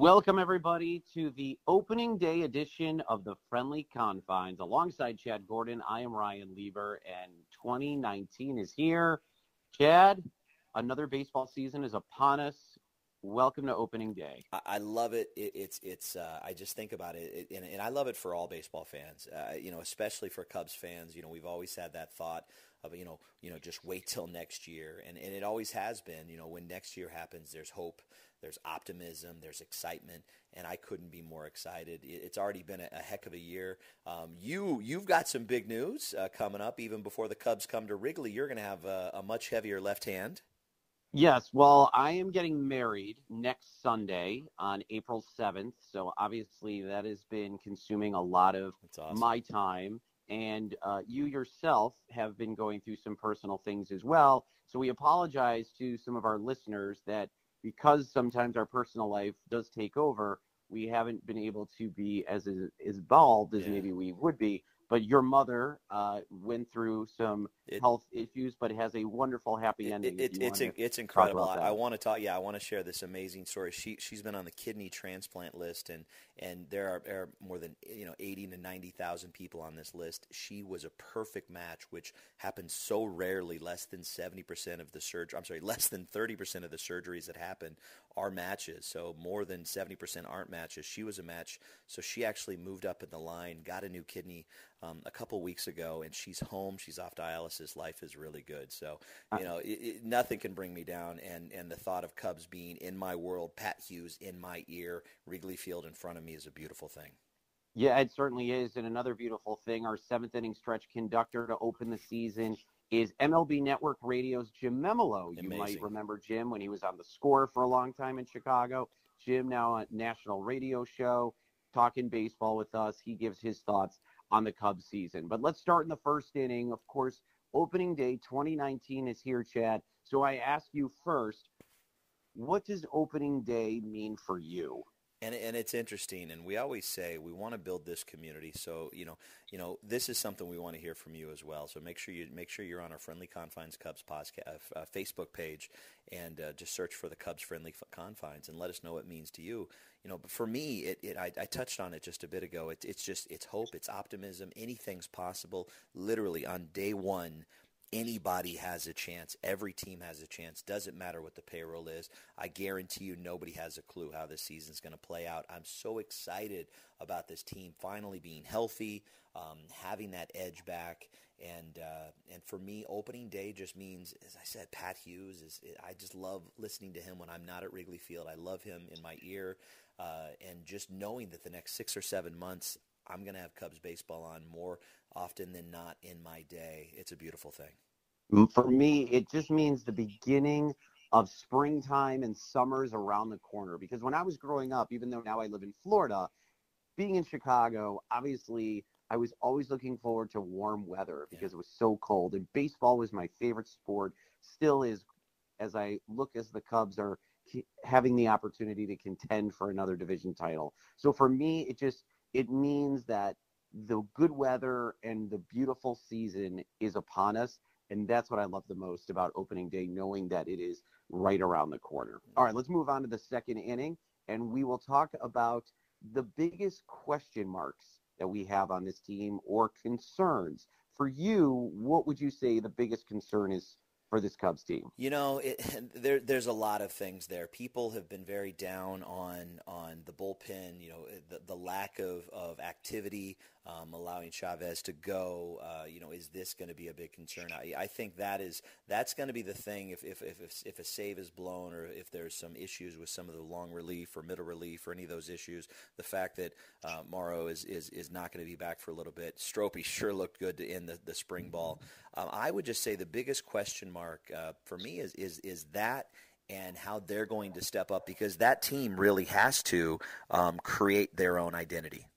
Welcome, everybody, to the opening day edition of the Friendly Confines. Alongside Chad Gordon, I am Ryan Lieber, and 2019 is here. Chad, another baseball season is upon us. Welcome to opening day. I, love it. it. It's it's. Uh, I just think about it, it and, and, I love it for all baseball fans. Uh, you know, especially for Cubs fans. You know, we've always had that thought of you know you know just wait till next year, and and it always has been. You know, when next year happens, there's hope there's optimism, there's excitement, and I couldn't be more excited. It's already been a, a heck of a year. Um, you you've got some big news uh, coming up. Even before the Cubs come to Wrigley, you're going to have a, a much heavier left hand. Yes, well, I am getting married next Sunday on April 7th. So obviously, that has been consuming a lot of awesome. my time. And uh, you yourself have been going through some personal things as well. So we apologize to some of our listeners that because sometimes our personal life does take over, we haven't been able to be as as involved as yeah. maybe we would be but your mother uh, went through some it, health issues, but it has a wonderful happy ending. It, it, it's it's incredible. I, I, want to talk. Yeah, I want to share this amazing story. She she's been on the kidney transplant list, and and there are, there are more than you know eighty to ninety thousand people on this list. She was a perfect match, which happens so rarely. Less than seventy percent of the surgery. I'm sorry, less than thirty percent of the surgeries that happen are matches. So more than seventy percent aren't matches. She was a match, so she actually moved up in the line, got a new kidney um, a couple weeks ago, and she's home. She's off dialysis. Life is really good. So you know, it, it, nothing can bring me down. And and the thought of Cubs being in my world, Pat Hughes in my ear, Wrigley Field in front of me is a beautiful thing. Yeah, it certainly is. And another beautiful thing, our seventh inning stretch conductor to open the season is MLB Network Radio's Jim Memolo. You might remember Jim when he was on the score for a long time in Chicago. Jim now on national radio show talking baseball with us. He gives his thoughts on the Cubs season. But let's start in the first inning. Of course, opening day 2019 is here, Chad. So I ask you first, what does opening day mean for you? And and it's interesting and we always say we want to build this community so you know you know this is something we want to hear from you as well. So make sure you make sure you're on our friendly confines cubs podcast uh, uh, facebook page and uh, just search for the cubs friendly confines and let us know what it means to you. You know but for me it, it I, I touched on it just a bit ago. It, it's just it's hope it's optimism anything's possible literally on day one anybody has a chance. Every team has a chance. Doesn't matter what the payroll is. I guarantee you nobody has a clue how this season's going to play out. I'm so excited about this team finally being healthy, um, having that edge back. And uh, and for me, opening day just means, as I said, Pat Hughes is. I just love listening to him when I'm not at Wrigley Field. I love him in my ear, uh, and just knowing that the next six or seven months I'm going to have Cubs baseball on more often than not in my day. It's a beautiful thing. For me, it just means the beginning of springtime and summers around the corner. Because when I was growing up, even though now I live in Florida, being in Chicago, obviously I was always looking forward to warm weather because yeah. it was so cold. And baseball was my favorite sport, still is, as I look as the Cubs are having the opportunity to contend for another division title. So for me, it just it means that the good weather and the beautiful season is upon us. And that's what I love the most about opening day, knowing that it is right around the corner. All right, let's move on to the second inning, and we will talk about the biggest question marks that we have on this team or concerns. For you, what would you say the biggest concern is for this Cubs team? You know, it, there, there's a lot of things there. People have been very down on on the bullpen. You know, the, the lack of, of activity, um, allowing Chavez to go. Uh, you know, is this going to be a big concern? I, I think that is that's going to be the thing. If, if if if a save is blown, or if there's some issues with some of the long relief or middle relief or any of those issues, the fact that uh, Morrow is is is not going to be back for a little bit. Stropey sure looked good to end the, the spring ball. Um, I would just say the biggest question mark uh, for me is is is that and how they're going to step up because that team really has to um, create their own identity.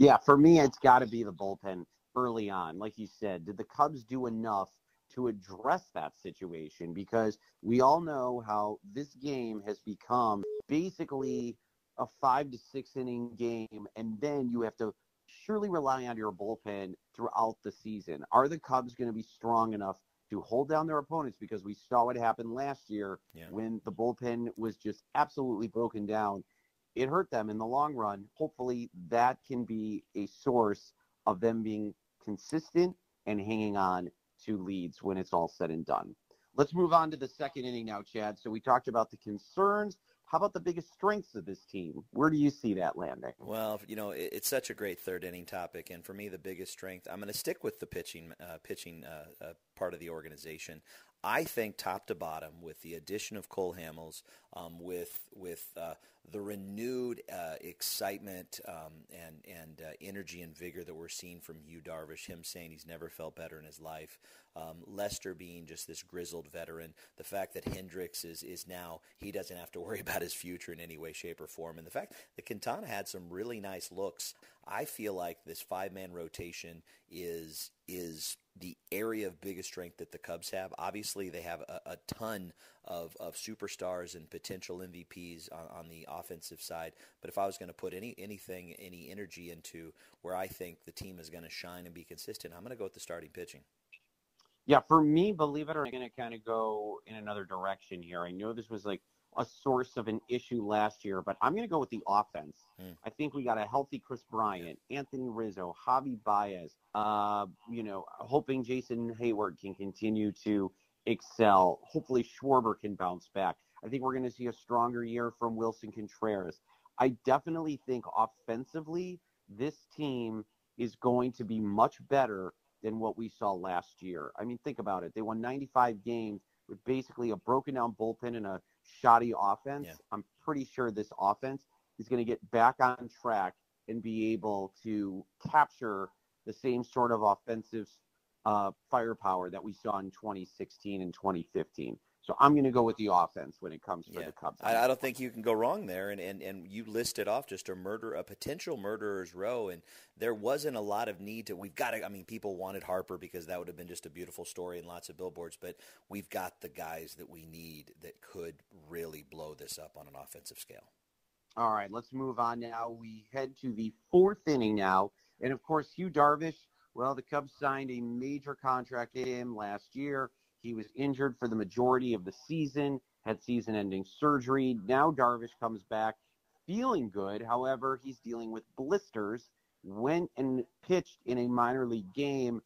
Yeah, for me, it's got to be the bullpen early on. Like you said, did the Cubs do enough to address that situation? Because we all know how this game has become basically a five to six inning game, and then you have to surely rely on your bullpen throughout the season. Are the Cubs going to be strong enough to hold down their opponents? Because we saw what happened last year yeah. when the bullpen was just absolutely broken down it hurt them in the long run. Hopefully, that can be a source of them being consistent and hanging on to leads when it's all said and done. Let's move on to the second inning now, Chad. So we talked about the concerns. How about the biggest strengths of this team? Where do you see that landing? Well, you know, it's such a great third inning topic, and for me, the biggest strength. I'm going to stick with the pitching, uh, pitching uh, uh, part of the organization. I think top to bottom, with the addition of Cole Hamels, um, with with uh, the renewed uh, excitement um, and and uh, energy and vigor that we're seeing from Yu Darvish, him saying he's never felt better in his life, um, Lester being just this grizzled veteran, the fact that Hendricks is is now he doesn't have to worry about his future in any way, shape, or form, and the fact that Quintana had some really nice looks. I feel like this five man rotation is is the area of biggest strength that the Cubs have. Obviously, they have a, a ton of, of superstars and potential MVPs on, on the offensive side. But if I was going to put any anything, any energy into where I think the team is going to shine and be consistent, I'm going to go with the starting pitching. Yeah, for me, believe it or not, I'm going to kind of go in another direction here. I know this was like a source of an issue last year, but I'm going to go with the offense. Mm. I think we got a healthy Kris Bryant, Anthony Rizzo, Javi Baez. Uh, you know, hoping Jason Heyward can continue to excel. Hopefully, Schwarber can bounce back. I think we're going to see a stronger year from Willson Contreras. I definitely think offensively, this team is going to be much better than what we saw last year. I mean, think about it. They won 95 games with basically a broken down bullpen and a shoddy offense. Yeah. I'm pretty sure this offense is going to get back on track and be able to capture the same sort of offensive uh, firepower that we saw in 2016 and 2015. So I'm going to go with the offense when it comes for yeah. the Cubs. I, I, don't think you can go wrong there. And, and, and you listed off just a murder, a potential murderer's row, and there wasn't a lot of need to. We've got to. I mean, people wanted Harper because that would have been just a beautiful story and lots of billboards. But we've got the guys that we need that could really blow this up on an offensive scale. All right, let's move on now. We head to the fourth inning now, and of course, Yu Darvish. Well, the Cubs signed a major contract to him last year he was injured for the majority of the season, had season ending surgery. Now Darvish comes back feeling good. However, he's dealing with blisters. Went and pitched in a minor league game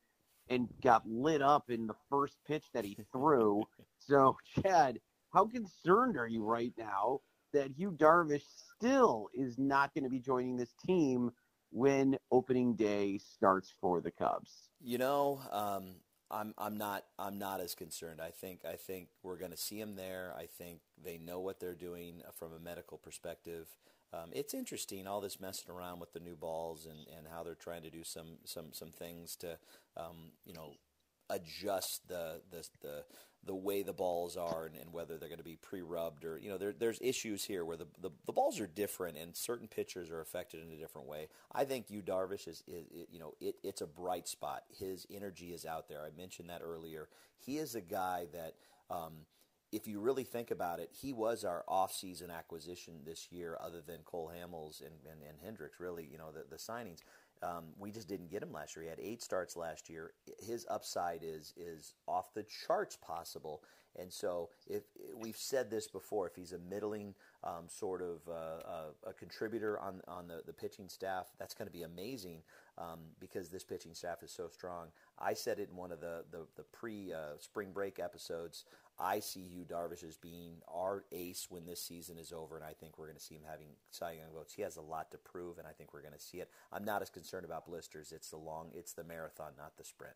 and got lit up in the first pitch that he threw. so, Chad, how concerned are you right now that Yu Darvish still is not going to be joining this team when opening day starts for the Cubs? You know, um, I'm I'm not I'm not as concerned. I think I think we're going to see them there. I think they know what they're doing from a medical perspective. Um, it's interesting all this messing around with the new balls and, and how they're trying to do some some some things to um, you know adjust the the the the way the balls are and, and whether they're going to be pre-rubbed or you know there, there's issues here where the, the, the, balls are different and certain pitchers are affected in a different way. I think Yu Darvish is, is, is you know it, it's a bright spot. His energy is out there. I mentioned that earlier. He is a guy that. Um, if you really think about it, he was our off-season acquisition this year, other than Cole Hamels and, and, and Hendricks, really, you know, the, the signings. Um, we just didn't get him last year. He had eight starts last year. His upside is is off the charts possible. And so, if we've said this before, if he's a middling um, sort of uh, uh, a contributor on on the, the pitching staff, that's going to be amazing um, because this pitching staff is so strong. I said it in one of the the, the pre uh, spring break episodes. I see Yu Darvish as being our ace when this season is over, and I think we're going to see him having Cy Young votes. He has a lot to prove, and I think we're going to see it. I'm not as concerned about blisters. It's the long, it's the marathon, not the sprint.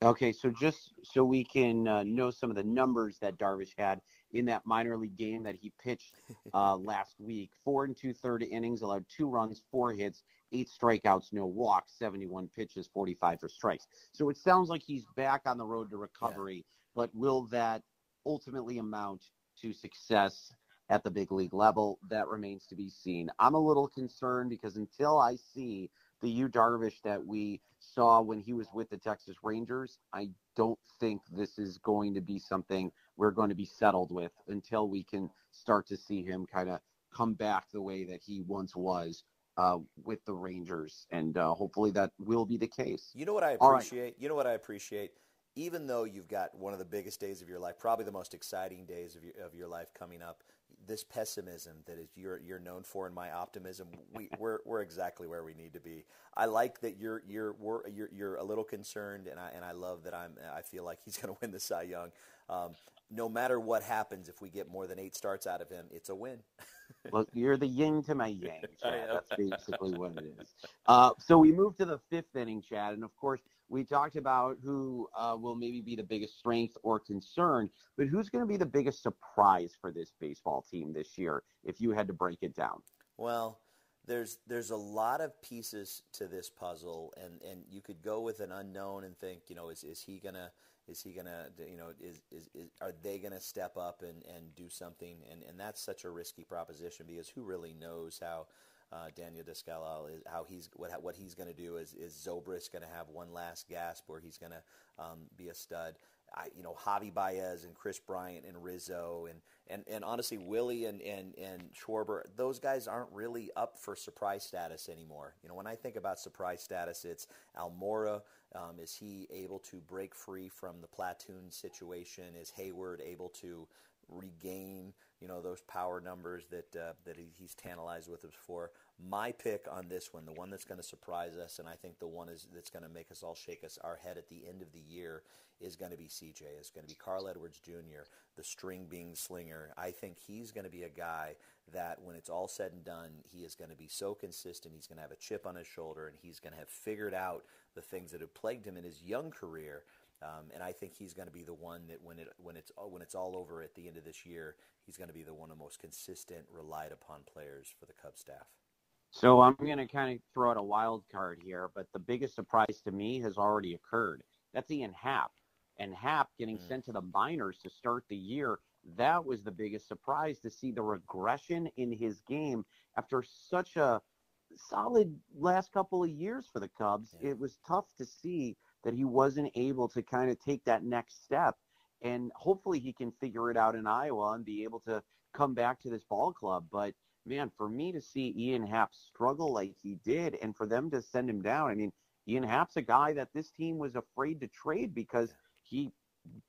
Okay, so just so we can uh, know some of the numbers that Darvish had in that minor league game that he pitched uh, last week: four and two third innings, allowed two runs, four hits, eight strikeouts, no walks, 71 pitches, 45 for strikes. So it sounds like he's back on the road to recovery. Yeah. But will that ultimately amount to success at the big league level, that remains to be seen. I'm a little concerned because until I see the Yu Darvish that we saw when he was with the Texas Rangers, I don't think this is going to be something we're going to be settled with until we can start to see him kind of come back the way that he once was uh, with the Rangers, and uh, hopefully that will be the case. You know what I appreciate? Right. You know what I appreciate? Even though you've got one of the biggest days of your life, probably the most exciting days of your, of your life coming up, this pessimism that is you're you're known for and my optimism we we're we're exactly where we need to be. I like that you're you're we're, you're you're a little concerned and I and I love that I'm I feel like he's going to win the Cy Young. Um, no matter what happens, if we get more than eight starts out of him, it's a win. well, you're the yin to my yang, Chad. That's basically what it is. Uh, so we move to the fifth inning, Chad, and of course we talked about who uh, will maybe be the biggest strength or concern, but who's going to be the biggest surprise for this baseball team this year if you had to break it down? Well, there's there's a lot of pieces to this puzzle, and, and you could go with an unknown and think, you know, is, is he gonna is he gonna you know is, is, is are they gonna step up and, and do something? And and that's such a risky proposition because who really knows how uh, Daniel Descalso is how he's what what he's going to do is is Zobrist going to have one last gasp where he's going to um, be a stud. I, you know Javi Baez and Kris Bryant and Rizzo and and, and honestly Willie and, and and Schwarber those guys aren't really up for surprise status anymore. You know when I think about surprise status, it's Almora. Um, is he able to break free from the platoon situation? Is Heyward able to regain you know those power numbers that uh, that he's tantalized with us for. My pick on this one, the one that's going to surprise us, and I think the one is that's going to make us all shake us our head at the end of the year is going to be CJ. It's going to be Carl Edwards Jr., the string bean slinger. I think he's going to be a guy that when it's all said and done, he is going to be so consistent. He's going to have a chip on his shoulder, and he's going to have figured out the things that have plagued him in his young career um, and I think he's going to be the one that when it when it's when it's all over at the end of this year, he's going to be the one of the most consistent, relied upon players for the Cubs staff. So I'm going to kind of throw out a wild card here, but the biggest surprise to me has already occurred. That's Ian Happ, and Happ getting mm. sent to the minors to start the year. That was the biggest surprise to see the regression in his game after such a solid last couple of years for the Cubs. Yeah. It was tough to see that he wasn't able to kind of take that next step. And hopefully he can figure it out in Iowa and be able to come back to this ball club. But man, for me to see Ian Happ struggle like he did and for them to send him down, I mean, Ian Happ's a guy that this team was afraid to trade because he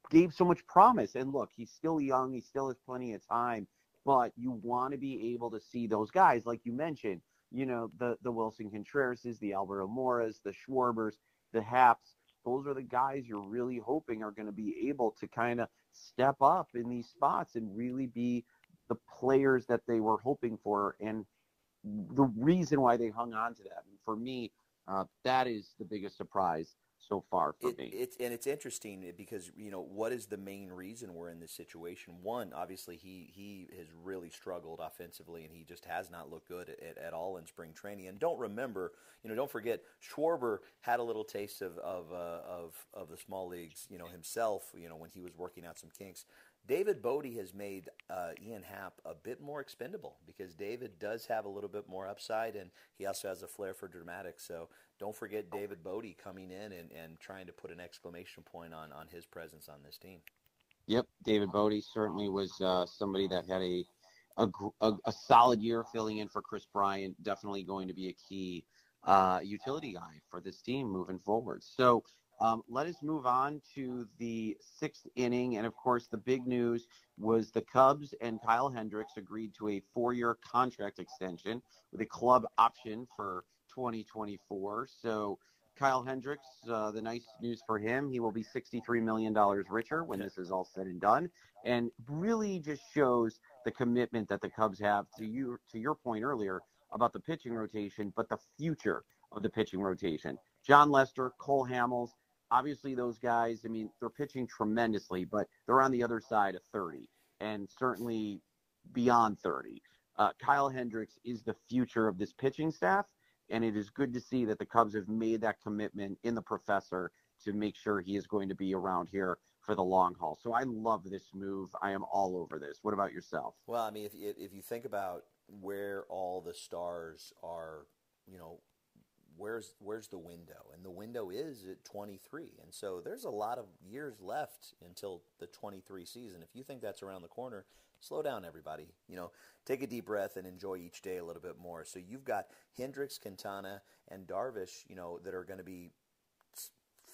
gave so much promise. And look, he's still young, he still has plenty of time, but you want to be able to see those guys, like you mentioned, you know, the the Willson Contrerases, the Albert Almoras, the Schwarbers, the Happs, those are the guys you're really hoping are going to be able to kind of step up in these spots and really be the players that they were hoping for and the reason why they hung on to them. For me, uh, that is the biggest surprise so far for it, me. It's and it's interesting because you know what is the main reason we're in this situation? One, obviously he he has really struggled offensively and he just has not looked good at, at all in spring training. And don't remember, you know, don't forget Schwarber had a little taste of of uh, of of the small leagues, you know, himself, you know, when he was working out some kinks. David Bote has made uh, Ian Happ a bit more expendable because David does have a little bit more upside and he also has a flair for dramatics. So don't forget David Bote coming in and, and trying to put an exclamation point on, on his presence on this team. Yep, David Bote certainly was uh, somebody that had a, a, a, a solid year filling in for Kris Bryant. Definitely going to be a key uh, utility guy for this team moving forward. So um, let us move on to the sixth inning. And of course, the big news was the Cubs and Kyle Hendricks agreed to a four year contract extension with a club option for 2024. So, Kyle Hendricks, uh, the nice news for him, he will be $63 million richer when this is all said and done. And really just shows the commitment that the Cubs have to you, to your point earlier about the pitching rotation, but the future of the pitching rotation. Jon Lester, Cole Hamels, obviously those guys, I mean, they're pitching tremendously, but they're on the other side of 30 and certainly beyond 30. Uh, Kyle Hendricks is the future of this pitching staff, and it is good to see that the Cubs have made that commitment in the professor to make sure he is going to be around here for the long haul. So I love this move. I am all over this. What about yourself? Well, I mean, if if you think about where all the stars are, you know, where's where's the window? And the window is at 23. And so there's a lot of years left until the 23 season. If you think that's around the corner, slow down everybody. You know, take a deep breath and enjoy each day a little bit more. So you've got Hendricks, Quintana, and Darvish, you know, that are going to be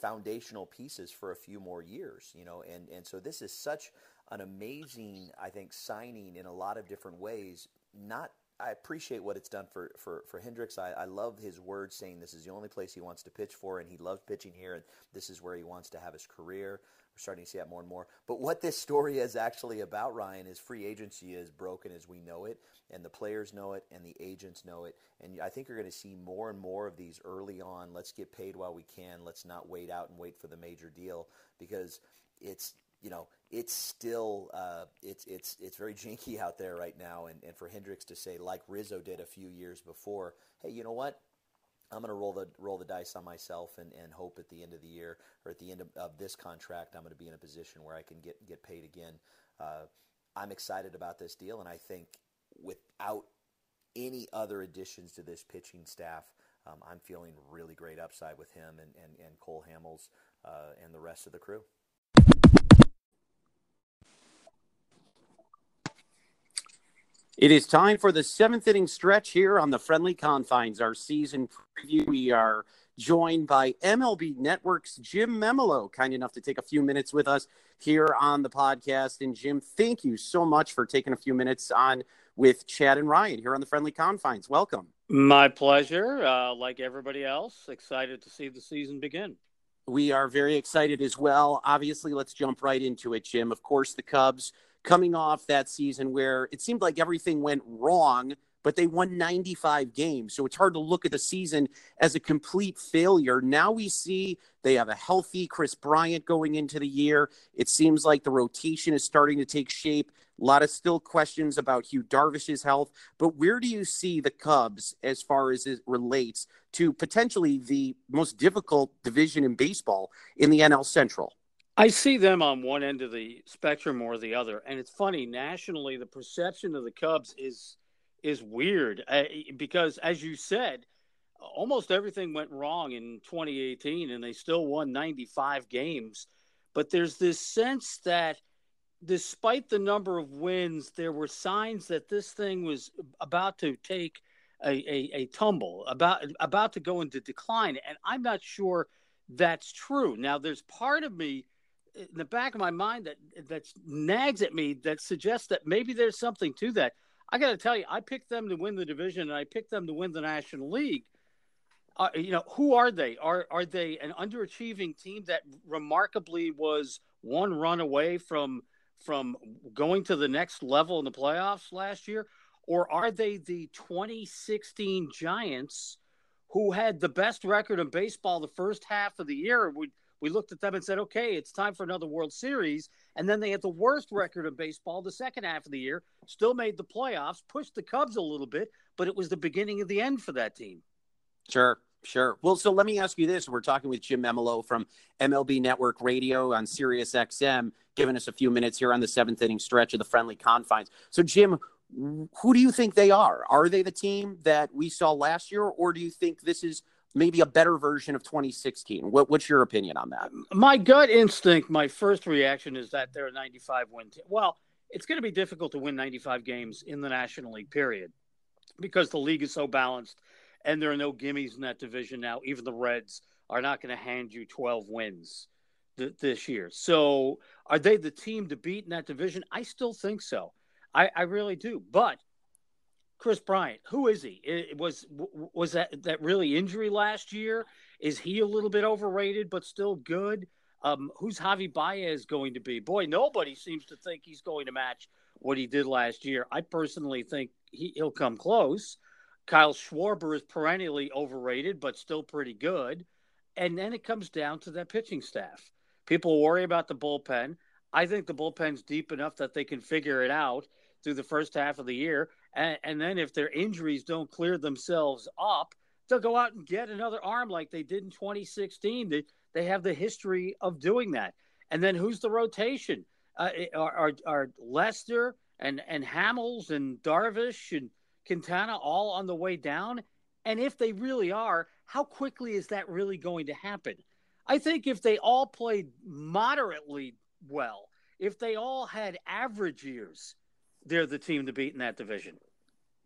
foundational pieces for a few more years, you know, and, and so this is such an amazing, I think, signing in a lot of different ways. Not I appreciate what it's done for, for, for Hendricks. I, I love his words saying this is the only place he wants to pitch for, and he loves pitching here, and this is where he wants to have his career. We're starting to see that more and more. But what this story is actually about, Ryan, is free agency is broken as we know it, and the players know it, and the agents know it. And I think you're going to see more and more of these early on. Let's get paid while we can. Let's not wait out and wait for the major deal because it's you know, it's still uh, it's it's it's very jinky out there right now. And, and for Hendricks to say, like Rizzo did a few years before, hey, you know what? I'm going to roll the roll the dice on myself and, and hope at the end of the year or at the end of, of this contract, I'm going to be in a position where I can get get paid again. Uh, I'm excited about this deal, and I think without any other additions to this pitching staff, um, I'm feeling really great upside with him and, and, and Cole Hamels uh, and the rest of the crew. It is time for the seventh inning stretch here on the Friendly Confines, our season preview. We are joined by MLB Network's Jim Memolo, kind enough to take a few minutes with us here on the podcast. And Jim, thank you so much for taking a few minutes on with Chad and Ryan here on the Friendly Confines. Welcome. My pleasure. Uh, like everybody else, excited to see the season begin. We are very excited as well. Obviously, let's jump right into it, Jim. Of course, the Cubs coming off that season where it seemed like everything went wrong, but they won 95 games. So it's hard to look at the season as a complete failure. Now we see they have a healthy Kris Bryant going into the year. It seems like the rotation is starting to take shape. A lot of still questions about Yu Darvish's health, but where do you see the Cubs as far as it relates to potentially the most difficult division in baseball in the NL Central? I see them on one end of the spectrum or the other, and it's funny. Nationally, the perception of the Cubs is is weird uh, because, as you said, almost everything went wrong in 2018, and they still won 95 games. But there's this sense that, despite the number of wins, there were signs that this thing was about to take a, a, a tumble, about about to go into decline, and I'm not sure that's true. Now, there's part of me in the back of my mind that that nags at me that suggests that maybe there's something to that. I got to tell you, I picked them to win the division, and I picked them to win the National League. Uh, you know, who are they? Are are they an underachieving team that remarkably was one run away from from going to the next level in the playoffs last year, or are they the 2016 Giants who had the best record in baseball the first half of the year? We we looked at them and said, okay, it's time for another World Series. And then they had the worst record in baseball the second half of the year, still made the playoffs, pushed the Cubs a little bit, but it was the beginning of the end for that team. Sure. Sure. Well, so let me ask you this. We're talking with Jim Memolo from MLB Network Radio on Sirius XM, giving us a few minutes here on the seventh inning stretch of the friendly confines. So, Jim, who do you think they are? Are they the team that we saw last year, or do you think this is maybe a better version of 2016. What, what's your opinion on that? My gut instinct, my first reaction is that they're a 95 win team. Well, it's going to be difficult to win 95 games in the National League, period, because the league is so balanced and there are no gimmies in that division now. Even the Reds are not going to hand you 12 wins th- this year. So, are they the team to beat in that division? I still think so. I, I really do. But Kris Bryant, who is he? It was was that that really injury last year? Is he a little bit overrated but still good? Um, who's Javi Baez going to be? Boy, nobody seems to think he's going to match what he did last year. I personally think he, he'll come close. Kyle Schwarber is perennially overrated but still pretty good. And then it comes down to that pitching staff. People worry about the bullpen. I think the bullpen's deep enough that they can figure it out through the first half of the year. And, and then if their injuries don't clear themselves up, they'll go out and get another arm like they did in 2016. They, they have the history of doing that. And then who's the rotation? Uh, are, are, are Lester and, and Hamels and Darvish and Quintana all on the way down? And if they really are, how quickly is that really going to happen? I think if they all played moderately well, if they all had average years, they're the team to beat in that division.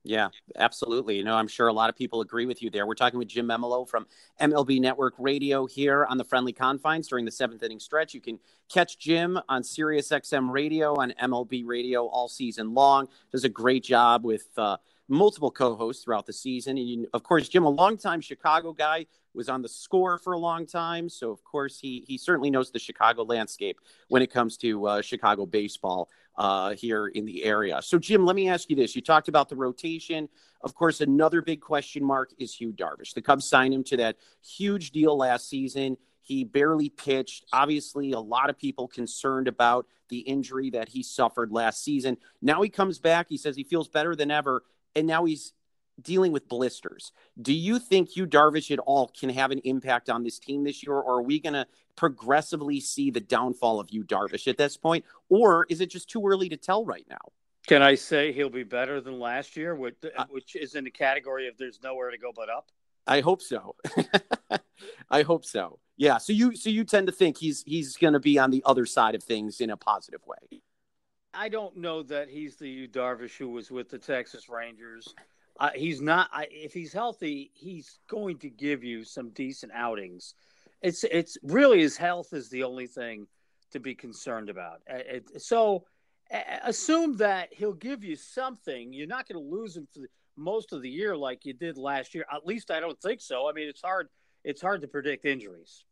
Yeah, absolutely. You know, I'm sure a lot of people agree with you there. We're talking with Jim Memolo from MLB Network Radio here on the Friendly Confines during the seventh inning stretch. You can catch Jim on Sirius XM Radio on MLB Radio all season long. Does a great job with uh, multiple co-hosts throughout the season. And of course, Jim, a longtime Chicago guy, was on the score for a long time. So of course, he he certainly knows the Chicago landscape when it comes to uh, Chicago baseball uh, here in the area. So Jim, let me ask you this: You talked about the rotation. Of course, another big question mark is Yu Darvish. The Cubs signed him to that huge deal last season. He barely pitched. Obviously, a lot of people concerned about the injury that he suffered last season. Now he comes back. He says he feels better than ever and now he's dealing with blisters. Do you think Yu Darvish at all can have an impact on this team this year, or are we going to progressively see the downfall of Yu Darvish at this point, or is it just too early to tell right now? Can I say he'll be better than last year, which, uh, which is in the category of there's nowhere to go but up? I hope so. I hope so. Yeah. So you so you tend to think he's he's going to be on the other side of things in a positive way. I don't know that he's the Darvish who was with the Texas Rangers. Uh, he's not. I, if he's healthy, he's going to give you some decent outings. It's it's really his health is the only thing to be concerned about. It, so assume that he'll give you something. You're not going to lose him for most of the year like you did last year. At least I don't think so. I mean, it's hard. It's hard to predict injuries.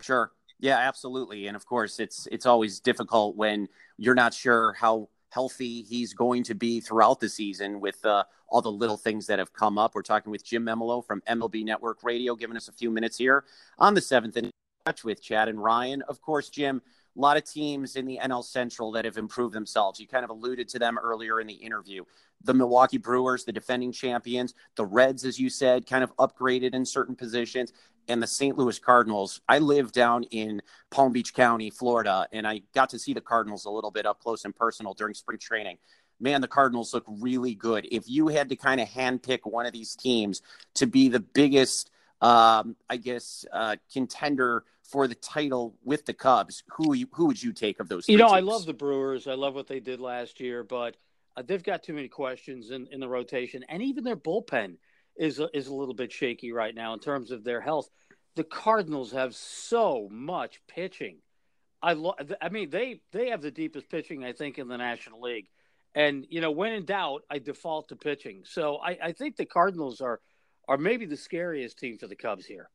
Sure. Yeah, absolutely. And of course, it's it's always difficult when you're not sure how healthy he's going to be throughout the season with uh, all the little things that have come up. We're talking with Jim Memolo from MLB Network Radio, giving us a few minutes here on the seventh inning with Chad and Ryan. Of course, Jim, a lot of teams in the NL Central that have improved themselves. You kind of alluded to them earlier in the interview. The Milwaukee Brewers, the defending champions, the Reds, as you said, kind of upgraded in certain positions and the St. Louis Cardinals. I live down in Palm Beach County, Florida, and I got to see the Cardinals a little bit up close and personal during spring training. Man, the Cardinals look really good. If you had to kind of handpick one of these teams to be the biggest, um, I guess, uh, contender for the title with the Cubs, who who would you take of those? You know, teams? I love the Brewers. I love what they did last year, but uh, they've got too many questions in, in the rotation, and even their bullpen is a, is a little bit shaky right now in terms of their health. The Cardinals have so much pitching. I lo- I mean they they have the deepest pitching I think in the National League. And you know, when in doubt, I default to pitching. So I, I think the Cardinals are are maybe the scariest team for the Cubs here.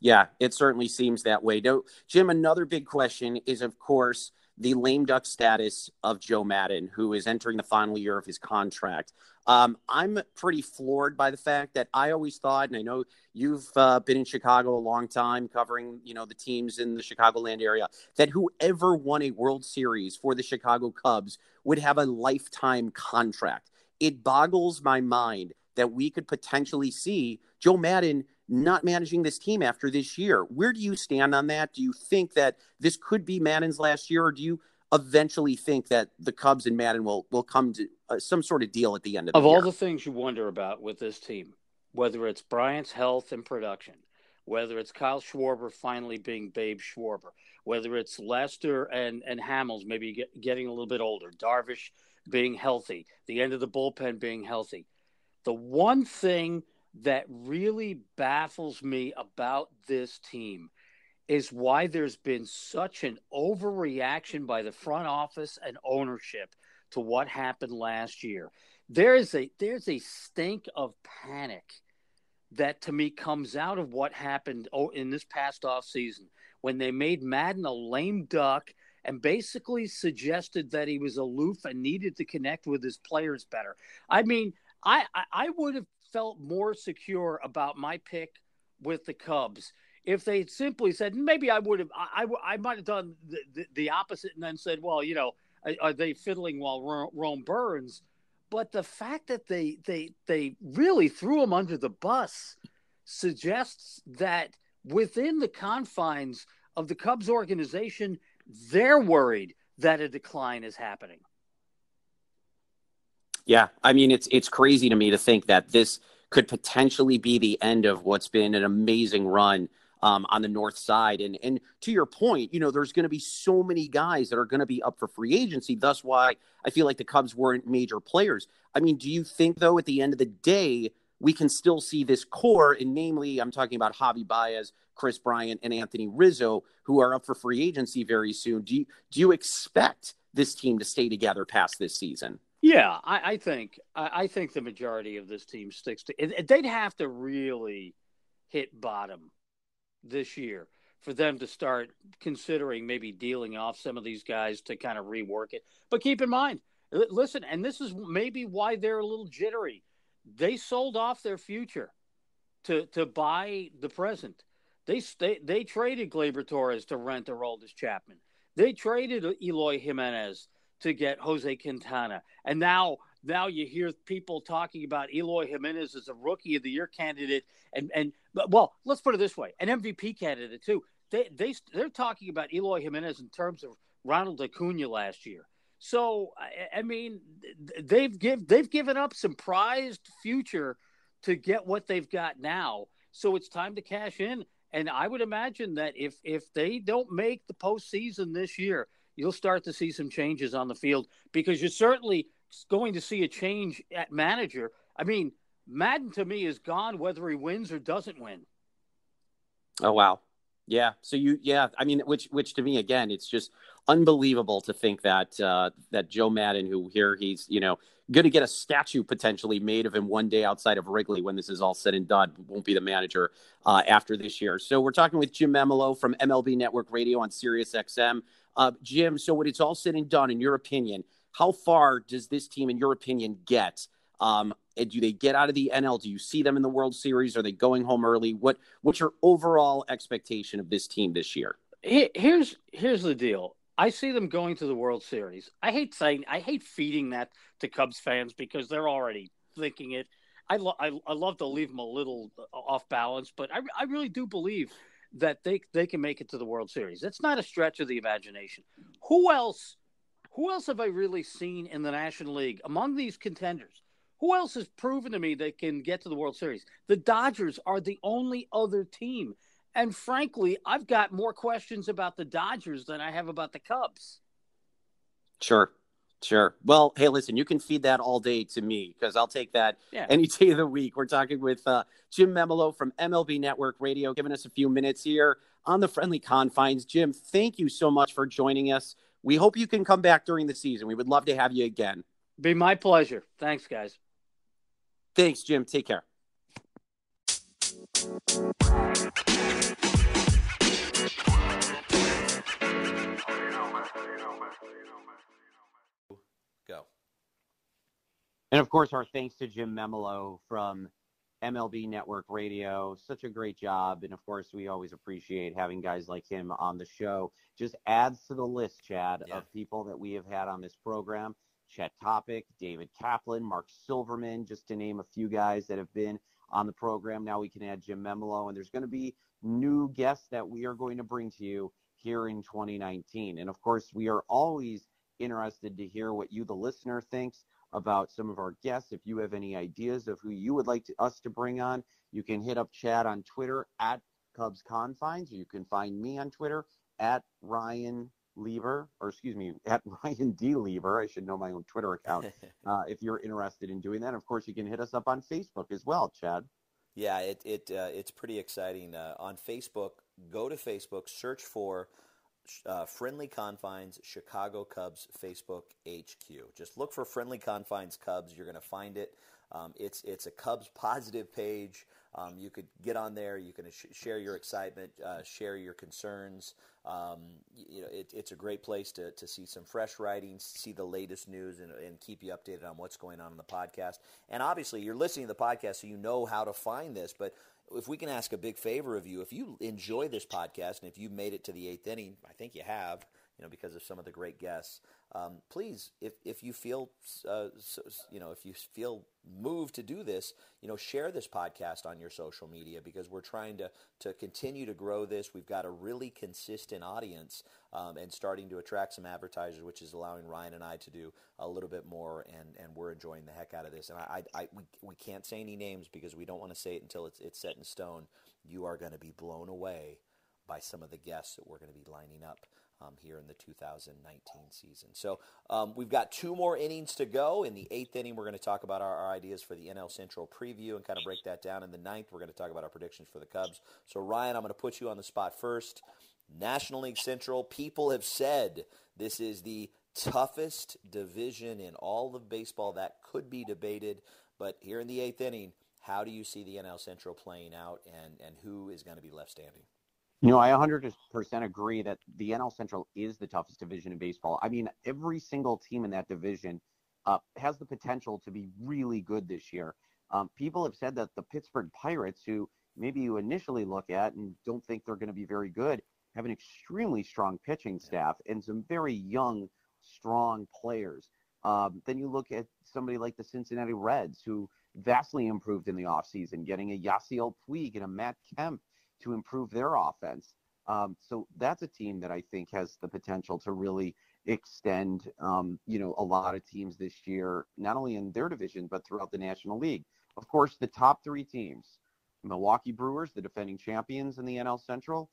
Yeah, it certainly seems that way. Jim, another big question is, of course, the lame duck status of Joe Maddon, who is entering the final year of his contract. Um, I'm pretty floored by the fact that I always thought, and I know you've uh, been in Chicago a long time, covering you know the teams in the Chicagoland area, that whoever won a World Series for the Chicago Cubs would have a lifetime contract. It boggles my mind that we could potentially see Joe Maddon not managing this team after this year. Where do you stand on that? Do you think that this could be Maddon's last year, or do you eventually think that the Cubs and Maddon will will come to uh, some sort of deal at the end of the of year? all the things you wonder about with this team, whether it's Bryant's health and production, whether it's Kyle Schwarber finally being Babe Schwarber, whether it's Lester and and Hamels maybe get, getting a little bit older, Darvish being healthy, the end of the bullpen being healthy. The one thing that really baffles me about this team is why there's been such an overreaction by the front office and ownership to what happened last year. There is a there's a stink of panic that to me comes out of what happened oh, in this past off season when they made Maddon a lame duck and basically suggested that he was aloof and needed to connect with his players better. I mean, I I would have felt more secure about my pick with the Cubs if they simply said maybe I would have I, I, I might have done the, the, the, opposite and then said well you know are they fiddling while Rome burns? But the fact that they they they really threw him under the bus suggests that within the confines of the Cubs organization they're worried that a decline is happening. Yeah, I mean it's it's crazy to me to think that this could potentially be the end of what's been an amazing run um, on the north side. And and to your point, you know, there's going to be so many guys that are going to be up for free agency. Thus, why I feel like the Cubs weren't major players. I mean, do you think though, at the end of the day, we can still see this core, and namely, I'm talking about Javi Baez, Kris Bryant, and Anthony Rizzo, who are up for free agency very soon. Do you do you expect this team to stay together past this season? Yeah, I, I think I, I, think the majority of this team sticks to. They'd have to really hit bottom this year for them to start considering maybe dealing off some of these guys to kind of rework it. But keep in mind, listen, and this is maybe why they're a little jittery. They sold off their future to to buy the present. They they, they traded Gleyber Torres to rent Aroldis Chapman. They traded Eloy Jimenez to get Jose Quintana. And now now you hear people talking about Eloy Jimenez as a rookie of the year candidate and and well, let's put it this way, an MVP candidate too. They they they're talking about Eloy Jimenez in terms of Ronald Acuna last year. So I, I mean, they've give they've given up some prized future to get what they've got now. So it's time to cash in. And I would imagine that if if they don't make the postseason this year, you'll start to see some changes on the field because you're certainly going to see a change at manager. I mean, Maddon to me is gone whether he wins or doesn't win. Oh wow. Yeah. So you yeah, I mean which which to me again it's just unbelievable to think that uh that Joe Maddon who here he's, you know, going to get a statue potentially made of him one day outside of Wrigley when this is all said and done. Won't be the manager uh, after this year. So we're talking with Jim Memolo from MLB Network Radio on Sirius XM. Uh, Jim, so when it's all said and done, in your opinion, how far does this team, in your opinion, get? Um, do they get out of the NL? Do you see them in the World Series? Are they going home early? What What's your overall expectation of this team this year? Here's here's the deal. I see them going to the World Series. I hate saying I hate feeding that to Cubs fans because they're already thinking it. I, lo- I, I love to leave them a little off balance, but I, I really do believe that they they can make it to the World Series. It's not a stretch of the imagination. Who else? Who else have I really seen in the National League among these contenders? Who else has proven to me they can get to the World Series? The Dodgers are the only other team. And frankly, I've got more questions about the Dodgers than I have about the Cubs. Sure. Sure. Well, hey, listen, you can feed that all day to me because I'll take that yeah. any day of the week. We're talking with uh, Jim Memolo from MLB Network Radio, giving us a few minutes here on the friendly confines. Jim, thank you so much for joining us. We hope you can come back during the season. We would love to have you again. Be my pleasure. Thanks, guys. Thanks, Jim. Take care. Go. And of course, our thanks to Jim Memolo from MLB Network Radio. Such a great job. And of course, we always appreciate having guys like him on the show. Just adds to the list, Chad, yeah. of people that we have had on this program. Chet Topic, David Kaplan, Mark Silverman, just to name a few guys that have been on the program. Now we can add Jim Memolo, and there's going to be new guests that we are going to bring to you here in 2019. And of course, we are always interested to hear what you, the listener, thinks about some of our guests. If you have any ideas of who you would like to, us to bring on, you can hit up Chad on Twitter at Cubs Confines. You can find me on Twitter at Ryan Lieber, or excuse me, at Ryan D. Lieber. I should know my own Twitter account uh, if you're interested in doing that. Of course, you can hit us up on Facebook as well, Chad. Yeah, it, it uh, it's pretty exciting. Uh, on Facebook, go to Facebook, search for uh, Friendly Confines Chicago Cubs Facebook HQ. Just look for Friendly Confines Cubs. You're going to find it. Um, it's it's a Cubs positive page. Um, you could get on there. You can sh- share your excitement, uh, share your concerns. Um, you know, it, it's a great place to, to see some fresh writings, see the latest news, and, and keep you updated on what's going on in the podcast. And obviously, you're listening to the podcast, so you know how to find this. But if we can ask a big favor of you, if you enjoy this podcast and if you made it to the eighth inning, I think you have, you know, because of some of the great guests. Um, please, if if you feel, uh, so, you know, if you feel moved to do this, you know, share this podcast on your social media because we're trying to to continue to grow this. We've got a really consistent audience um, and starting to attract some advertisers, which is allowing Ryan and I to do a little bit more, and and we're enjoying the heck out of this. And I, I, I we, we can't say any names because we don't want to say it until it's it's set in stone you are going to be blown away by some of the guests that we're going to be lining up um, here in the 2019 season. So um, we've got two more innings to go. In the eighth inning, we're going to talk about our, our, ideas for the NL Central preview and kind of break that down. In the ninth, we're going to talk about our predictions for the Cubs. So Ryan, I'm going to put you on the spot first. National League Central, people have said this is the toughest division in all of baseball that could be debated. But here in the eighth inning, how do you see the NL Central playing out and, and who is going to be left standing? You know, I 100% agree that the NL Central is the toughest division in baseball. I mean, every single team in that division uh, has the potential to be really good this year. Um, people have said that the Pittsburgh Pirates, who maybe you initially look at and don't think they're going to be very good, have an extremely strong pitching staff and some very young, strong players. Um, then you look at somebody like the Cincinnati Reds, who vastly improved in the offseason, getting a Yasiel Puig and a Matt Kemp to improve their offense. Um, so that's a team that I think has the potential to really extend, um, you know, a lot of teams this year, not only in their division, but throughout the National League. Of course, the top three teams, Milwaukee Brewers, the defending champions in the NL Central.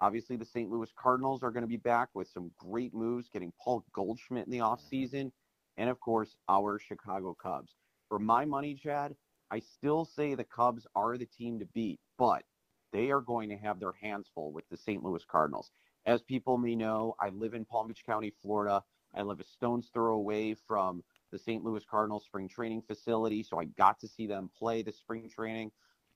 Obviously, the St. Louis Cardinals are going to be back with some great moves, getting Paul Goldschmidt in the offseason. And of course, our Chicago Cubs. For my money, Chad, I still say the Cubs are the team to beat, but they are going to have their hands full with the St. Louis Cardinals. As people may know, I live in Palm Beach County, Florida. I live a stone's throw away from the St. Louis Cardinals spring training facility, so I got to see them play the spring training.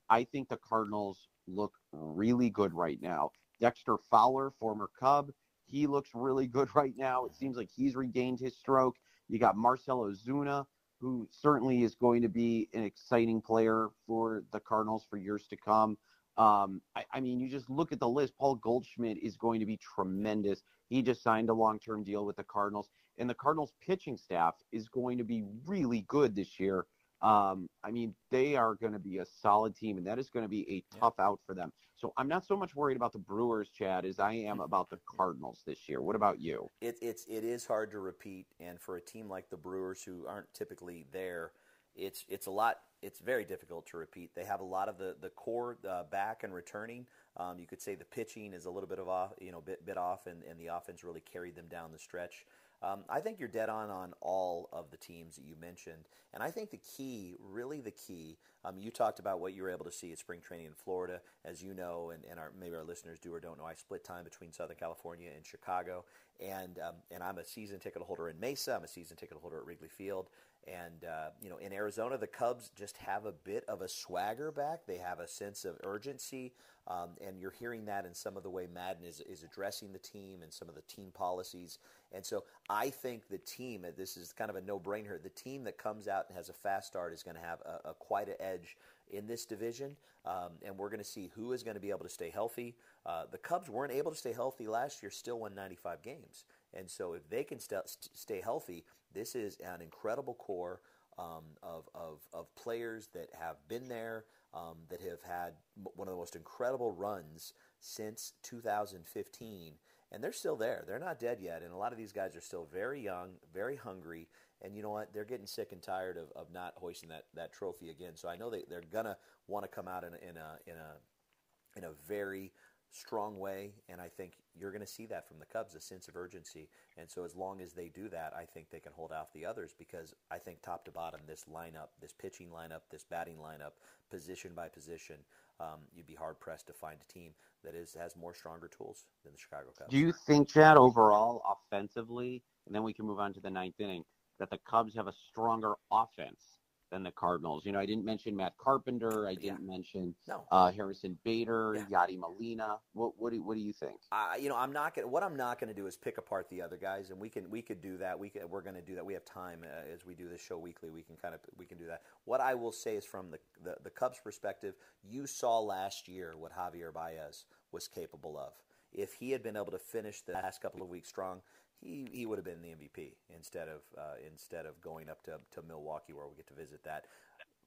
I think the Cardinals look really good right now. Dexter Fowler, former Cub, he looks really good right now. It seems like he's regained his stroke. You got Marcell Ozuna, who certainly is going to be an exciting player for the Cardinals for years to come. Um, I, I, mean, you just look at the list. Paul Goldschmidt is going to be tremendous. He just signed a long-term deal with the Cardinals, and the Cardinals pitching staff is going to be really good this year. Um, I mean, they are going to be a solid team, and that is going to be a tough out for them. So I'm not so much worried about the Brewers, Chad, as I am about the Cardinals this year. What about you? It, it's it is hard to repeat, and for a team like the Brewers, who aren't typically there, it's it's a lot. It's very difficult to repeat. They have a lot of the the core uh, back and returning. Um, you could say the pitching is a little bit of off, you know, bit bit off, and, and the offense really carried them down the stretch. Um, I think you're dead on on all of the teams that you mentioned, and I think the key, really the key. Um, you talked about what you were able to see at spring training in Florida, as you know, and, and our, maybe our listeners do or don't know. I split time between Southern California and Chicago, and um, and I'm a season ticket holder in Mesa. I'm a season ticket holder at Wrigley Field. And, uh, you know, in Arizona, the Cubs just have a bit of a swagger back. They have a sense of urgency. Um, and you're hearing that in some of the way Maddon is, is addressing the team and some of the team policies. And so I think the team, this is kind of a no brainer, the team that comes out and has a fast start is going to have a, a quite an edge in this division. Um, and we're going to see who is going to be able to stay healthy. Uh, the Cubs weren't able to stay healthy last year, still won 95 games. And so if they can st- stay healthy, this is an incredible core um, of, of, of players that have been there, um, that have had one of the most incredible runs since 2015. And they're still there. They're not dead yet. And a lot of these guys are still very young, very hungry. And you know what? They're getting sick and tired of, of not hoisting that, that trophy again. So I know they, they're going to want to come out in, in, a, in, a, in a very strong way, and I think you're going to see that from the Cubs, a sense of urgency. And so, as long as they do that, I think they can hold off the others because I think top to bottom, this lineup, this pitching lineup, this batting lineup, position by position, um, you'd be hard pressed to find a team that is has more stronger tools than the Chicago Cubs. Do you think, Chad, overall, offensively, and then we can move on to the ninth inning, that the Cubs have a stronger offense than the Cardinals. You know, I didn't mention Matt Carpenter. I didn't yeah. mention no. uh, Harrison Bader, yeah. Yadi Molina. What what do, what do you think? Uh, you know, I'm not gonna. What I'm not going to do is pick apart the other guys, and we can we could do that. We can, we're going to do that. We have time uh, as we do this show weekly. We can kind of we can do that. What I will say is from the, the the Cubs' perspective, you saw last year what Javier Baez was capable of. If he had been able to finish the last couple of weeks strong, he, he would have been the MVP instead of uh, instead of going up to, to Milwaukee where we get to visit that.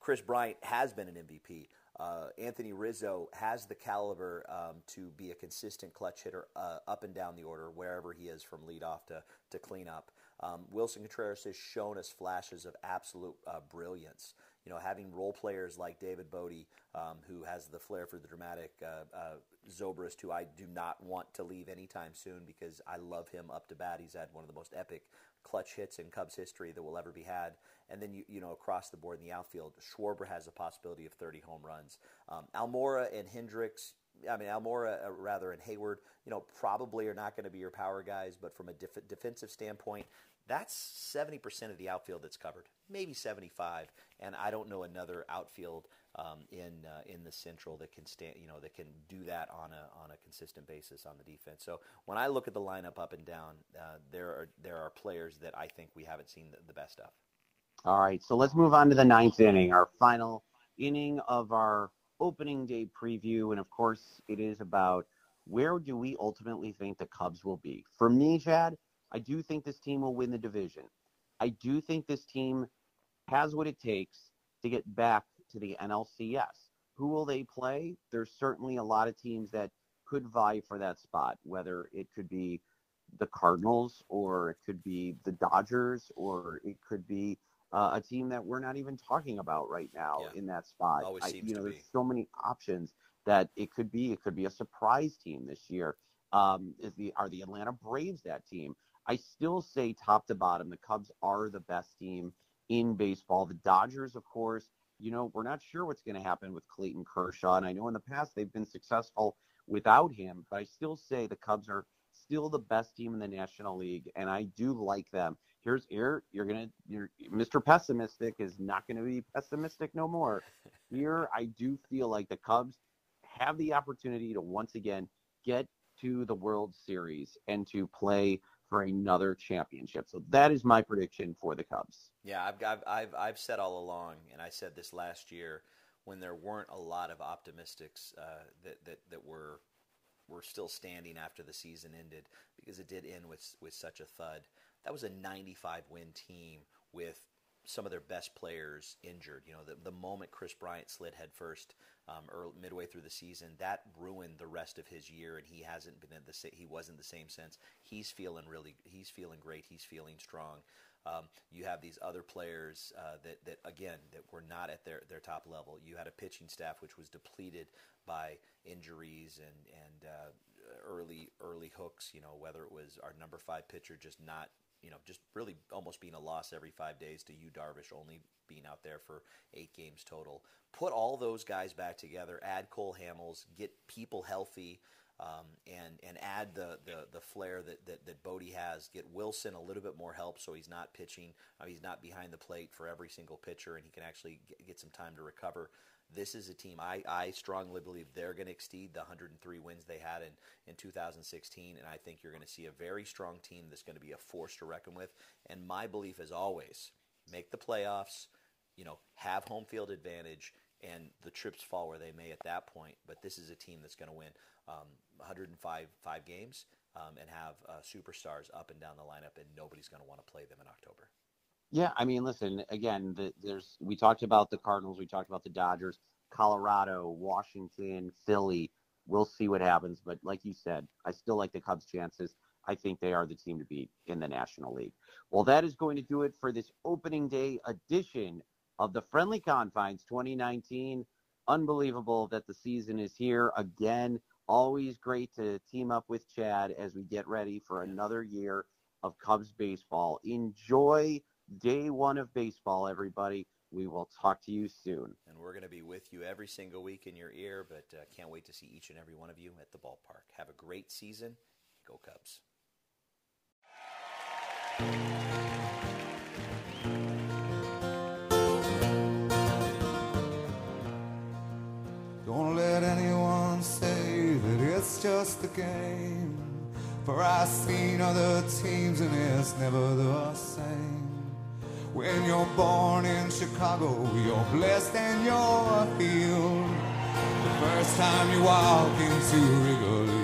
Kris Bryant has been an MVP. uh, Anthony Rizzo has the caliber um, to be a consistent clutch hitter uh, up and down the order, wherever he is from leadoff to, to cleanup. Um, Willson Contreras has shown us flashes of absolute uh, brilliance. You know, having role players like David Bote, um, who has the flair for the dramatic, uh, uh, Zobrist, who I do not want to leave anytime soon because I love him up to bat. He's had one of the most epic clutch hits in Cubs history that will ever be had. And then you you know across the board in the outfield, Schwarber has a possibility of 30 home runs. Um, Almora and Hendricks, I mean Almora uh, rather and Heyward, you know probably are not going to be your power guys, but from a def- defensive standpoint, that's 70% of the outfield that's covered, maybe 75. And I don't know another outfield um, in uh, in the Central that can stand, you know, that can do that on a on a consistent basis on the defense. So when I look at the lineup up and down, uh, there are there are players that I think we haven't seen the, the best of. All right, so let's move on to the ninth inning, our final inning of our opening day preview, and of course, it is about where do we ultimately think the Cubs will be. For me, Chad, I do think this team will win the division. I do think this team has what it takes to get back to the NLCS. Who will they play? There's certainly a lot of teams that could vie for that spot, whether it could be the Cardinals or it could be the Dodgers or it could be uh, a team that we're not even talking about right now Yeah. in that spot. Always I, seems you know, to there's be. so many options that it could be. It could be a surprise team this year. Um, is the are the Atlanta Braves that team? I still say top to bottom, the Cubs are the best team in baseball. The Dodgers, of course, you know, we're not sure what's going to happen with Clayton Kershaw. And I know in the past they've been successful without him, but I still say the Cubs are still the best team in the National League, and I do like them. Here's here you're gonna you're Mr. Pessimistic is not gonna be pessimistic no more. Here I do feel like the Cubs have the opportunity to once again get to the World Series and to play for another championship. So that is my prediction for the Cubs. Yeah, I've, I've, I've, I've said all along, and I said this last year when there weren't a lot of optimistics uh, that, that, that were, were still standing after the season ended because it did end with, with such a thud. That was a 95 win team with some of their best players injured. You know, the, the moment Kris Bryant slid headfirst um, early, midway through the season, that ruined the rest of his year, and he hasn't been at the he wasn't the same since. He's feeling really, he's feeling great. He's feeling strong. Um, you have these other players uh, that, that again that were not at their, their top level. You had a pitching staff which was depleted by injuries and and uh, early early hooks. You know whether it was our number five pitcher just not you know just really almost being a loss every five days to Yu Darvish only being out there for eight games total. Put all those guys back together. Add Cole Hamels. Get people healthy um, and and add the the, the flair that, that that Bote has. Get Willson a little bit more help, so he's not pitching. Uh, he's not behind the plate for every single pitcher, and he can actually get, get some time to recover. This is a team I, I strongly believe they're going to exceed the 103 wins they had in, in 2016, and I think you're going to see a very strong team that's going to be a force to reckon with. And my belief, as always, make the playoffs, you know, have home field advantage, and the trips fall where they may at that point. But this is a team that's going to win um, 105 five games um, and have uh, superstars up and down the lineup, and nobody's going to want to play them in October. Yeah, I mean, listen, again, the, there's we talked about the Cardinals, we talked about the Dodgers, Colorado, Washington, Philly. We'll see what happens, but like you said, I still like the Cubs' chances. I think they are the team to beat in the National League. Well, that is going to do it for this opening day edition of the Friendly Confines 2019. Unbelievable that the season is here again. Always great to team up with Chad as we get ready for another year of Cubs baseball. Enjoy day one of baseball, everybody. We will talk to you soon. And we're going to be with you every single week in your ear, but uh, can't wait to see each and every one of you at the ballpark. Have a great season. Go Cubs. Don't let anyone say that it's just a game. For I've seen other teams and it's never the same. When you're born in Chicago, you're blessed and you're healed. The first time you walk into Wrigley